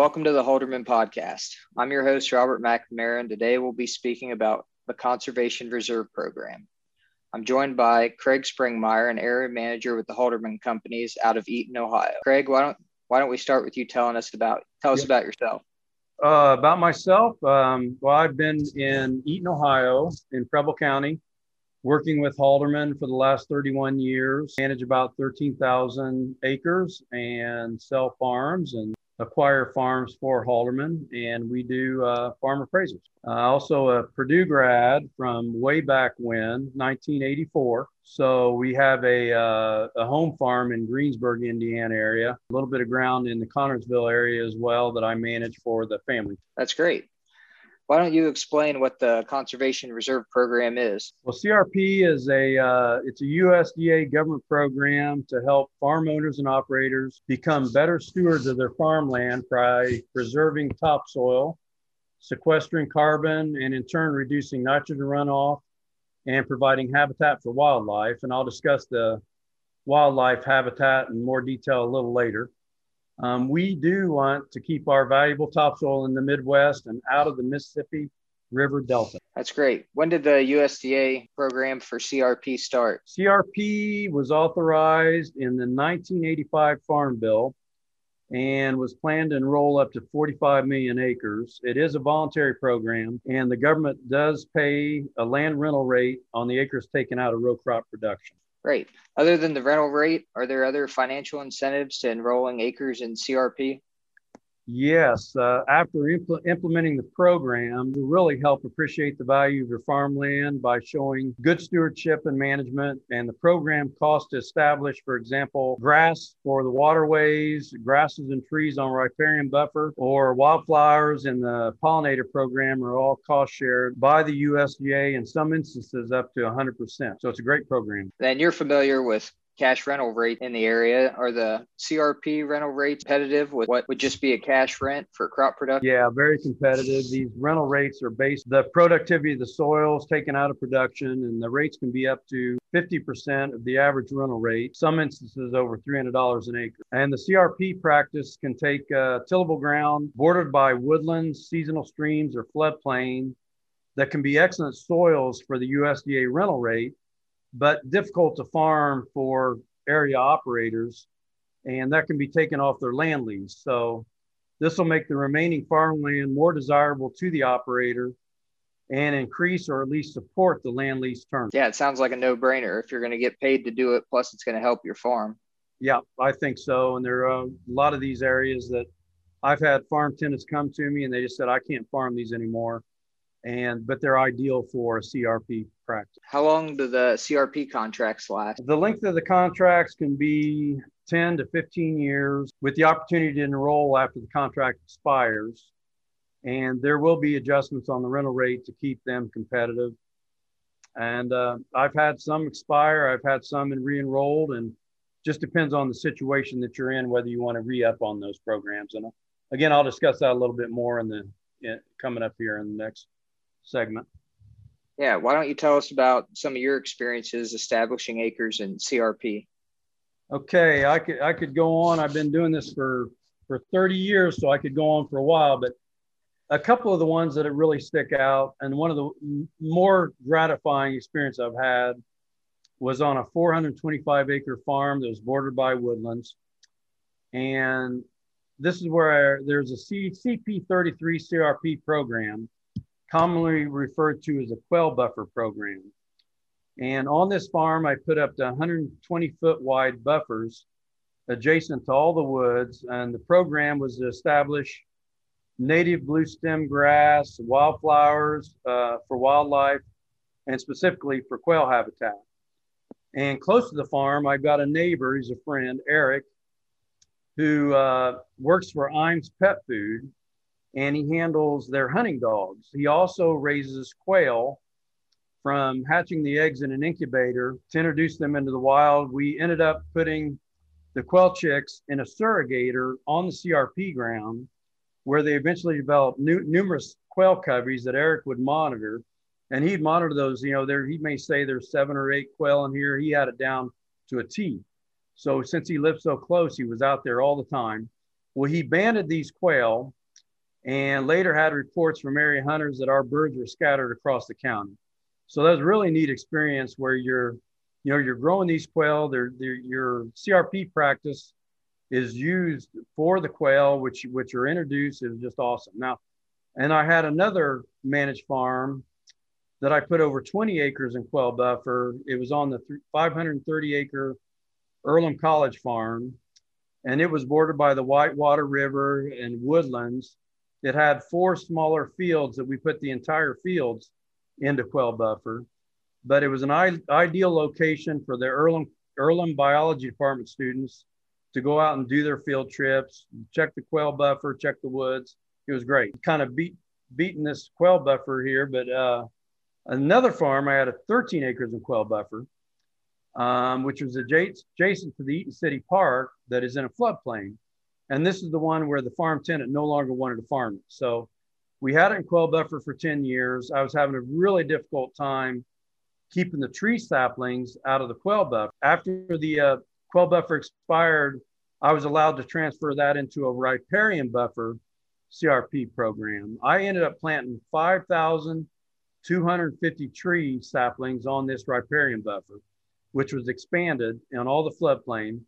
Welcome to the Halderman Podcast. I'm your host, Robert McNamara, and today we'll be speaking about the Conservation Reserve Program. I'm joined by Craig Springmeyer, an area manager with the Halderman Companies out of Eaton, Ohio. Craig, why don't why don't we start with you telling us about tell us about yourself? Uh, about myself, um, well, I've been in Eaton, Ohio, in Preble County, working with Halderman for the last 31 years. Manage about 13,000 acres and sell farms and acquire farms for Halderman, and we do uh, farm appraisals. Uh, also, a Purdue grad from way back when, 1984. So we have a, uh, a home farm in Greensburg, Indiana area, a little bit of ground in the Connersville area as well that I manage for the family. That's great. Why don't you explain what the Conservation Reserve Program is? Well, CRP is a uh, it's a USDA government program to help farm owners and operators become better stewards of their farmland by preserving topsoil, sequestering carbon, and in turn reducing nitrogen runoff and providing habitat for wildlife. And I'll discuss the wildlife habitat in more detail a little later. Um, we do want to keep our valuable topsoil in the Midwest and out of the Mississippi River Delta. That's great. When did the USDA program for CRP start? CRP was authorized in the 1985 Farm Bill and was planned to enroll up to 45 million acres. It is a voluntary program, and the government does pay a land rental rate on the acres taken out of row crop production. Great. Other than the rental rate, are there other financial incentives to enrolling acres in CRP? Yes, uh, after impl- implementing the program, to really help appreciate the value of your farmland by showing good stewardship and management. And the program cost to establish, for example, grass for the waterways, grasses and trees on riparian buffer, or wildflowers in the pollinator program are all cost shared by the USDA in some instances up to 100%. So it's a great program. And you're familiar with cash rental rate in the area. Are the CRP rental rates competitive with what would just be a cash rent for crop production? Yeah, very competitive. These rental rates are based the productivity of the soils taken out of production, and the rates can be up to 50% of the average rental rate. Some instances over $300 an acre. And the CRP practice can take uh, tillable ground bordered by woodlands, seasonal streams, or floodplain that can be excellent soils for the USDA rental rate but difficult to farm for area operators, and that can be taken off their land lease. So this will make the remaining farmland more desirable to the operator and increase or at least support the land lease term. Yeah, it sounds like a no-brainer if you're going to get paid to do it. Plus, it's going to help your farm. Yeah, I think so. And there are a lot of these areas that I've had farm tenants come to me and they just said, I can't farm these anymore and but they're ideal for a CRP practice. How long do the CRP contracts last? The length of the contracts can be 10 to 15 years with the opportunity to enroll after the contract expires. And there will be adjustments on the rental rate to keep them competitive. And uh, I've had some expire, I've had some in re enrolled, and just depends on the situation that you're in whether you want to re up on those programs. And uh, again, I'll discuss that a little bit more in the in, coming up here in the next segment. Yeah, why don't you tell us about some of your experiences establishing acres in CRP? Okay, I could I could go on. I've been doing this for for 30 years, so I could go on for a while. But a couple of the ones that really stick out, and one of the more gratifying experience I've had was on a 425 acre farm that was bordered by woodlands, and this is where there's a C, CP33 CRP program commonly referred to as a quail buffer program. And on this farm, I put up to 120 foot wide buffers adjacent to all the woods. And the program was to establish native blue stem grass, wildflowers uh, for wildlife, and specifically for quail habitat. And close to the farm, I've got a neighbor, he's a friend, Eric, who uh, works for Iams Pet Food and he handles their hunting dogs. He also raises quail from hatching the eggs in an incubator to introduce them into the wild. We ended up putting the quail chicks in a surrogator on the CRP ground where they eventually developed new, numerous quail coveys that Eric would monitor. And he'd monitor those, you know, there he may say there's seven or eight quail in here. He had it down to a T. So since he lived so close, he was out there all the time. Well, he banded these quail and later had reports from area hunters that our birds were scattered across the county. So that was really neat experience where you're, you know, you're growing these quail. They're, they're, your CRP practice is used for the quail, which which are introduced. Was just awesome. Now, and I had another managed farm that I put over 20 acres in quail buffer. It was on the 530 acre Earlham College farm, and it was bordered by the Whitewater River and woodlands. It had four smaller fields that we put the entire fields into quail buffer, but it was an I- ideal location for the Earlham, Earlham Biology Department students to go out and do their field trips, check the quail buffer, check the woods. It was great. Kind of beat beating this quail buffer here, but uh, another farm I had a 13 acres in quail buffer, um, which was adjacent to the Eaton City Park that is in a floodplain. And this is the one where the farm tenant no longer wanted to farm it. So we had it in quail buffer for 10 years. I was having a really difficult time keeping the tree saplings out of the quail buffer. After the uh, quail buffer expired, I was allowed to transfer that into a riparian buffer CRP program. I ended up planting 5,250 tree saplings on this riparian buffer, which was expanded on all the floodplain.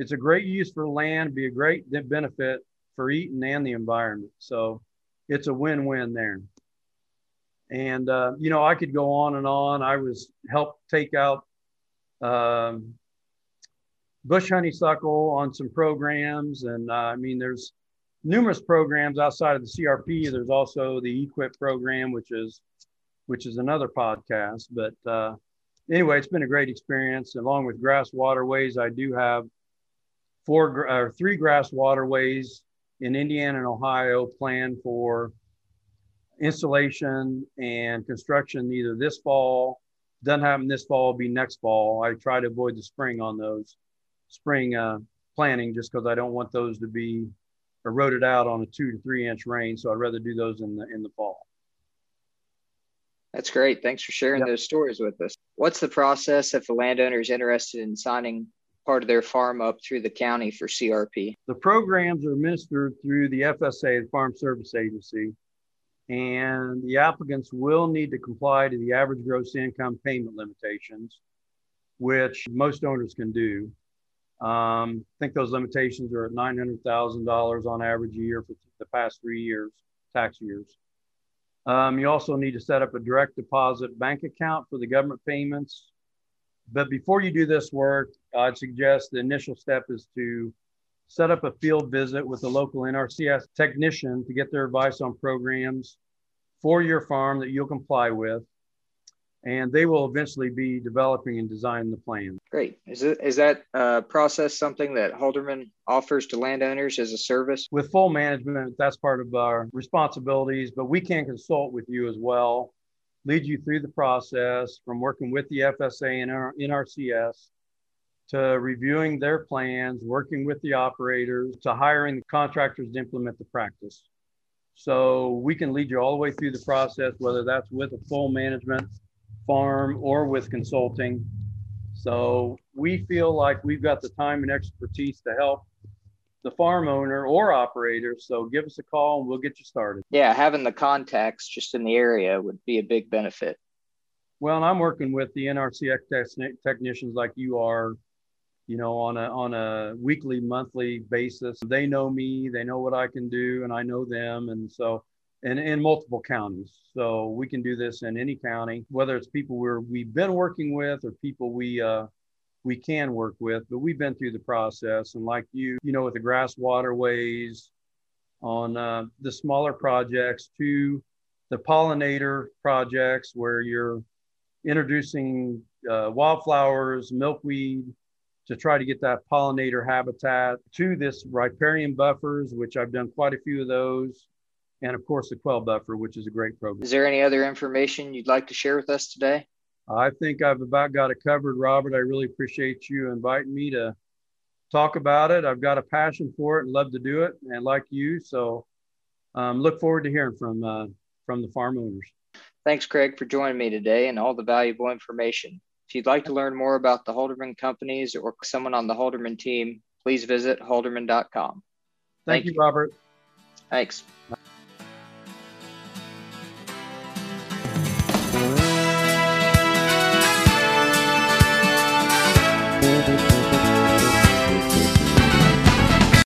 It's a great use for land, be a great benefit for Eaton and the environment. So it's a win-win there. And uh, you know, I could go on and on. I was helped take out um, bush honeysuckle on some programs. And uh, I mean, there's numerous programs outside of the CRP. There's also the EQIP program, which is which is another podcast. But uh, anyway, it's been a great experience. Along with grass waterways, I do have four or three grass waterways in Indiana and Ohio planned for installation and construction either this fall. Doesn't happen this fall, will be next fall. I try to avoid the spring on those spring uh, planting just because I don't want those to be eroded out on a two to three inch rain. So I'd rather do those in the in the fall. That's great. Thanks for sharing yep. those stories with us. What's the process if a landowner is interested in signing part of their farm up through the county for CRP? The programs are administered through the FSA, the Farm Service Agency, and the applicants will need to comply to the average gross income payment limitations, which most owners can do. Um, I think those limitations are at $900,000 on average a year for the past three years, tax years. Um, you also need to set up a direct deposit bank account for the government payments. But before you do this work, I'd suggest the initial step is to set up a field visit with a local NRCS technician to get their advice on programs for your farm that you'll comply with and they will eventually be developing and designing the plan. Great. Is, it, is that uh, process something that Halderman offers to landowners as a service? With full management, that's part of our responsibilities, but we can consult with you as well, lead you through the process from working with the FSA and our NRCS to reviewing their plans, working with the operators, to hiring the contractors to implement the practice. So we can lead you all the way through the process, whether that's with a full management farm or with consulting. So we feel like we've got the time and expertise to help the farm owner or operator. So give us a call and we'll get you started. Yeah, having the contacts just in the area would be a big benefit. Well, I'm working with the NRCS technicians like you are, you know, on a on a weekly, monthly basis. They know me, they know what I can do, and I know them, and so and in multiple counties. So we can do this in any county, whether it's people we're, we've been working with or people we, uh, we can work with, but we've been through the process. And like you, you know, with the grass waterways on uh, the smaller projects to the pollinator projects where you're introducing uh, wildflowers, milkweed to try to get that pollinator habitat to this riparian buffers, which I've done quite a few of those and of course the quail buffer, which is a great program. Is there any other information you'd like to share with us today? I think I've about got it covered, Robert. I really appreciate you inviting me to talk about it. I've got a passion for it and love to do it, and like you, so um, look forward to hearing from uh, from the farm owners. Thanks, Craig, for joining me today and all the valuable information. If you'd like to learn more about the Halderman companies or someone on the Halderman team, please visit halderman.com. Thank, Thank you, Robert. Thanks.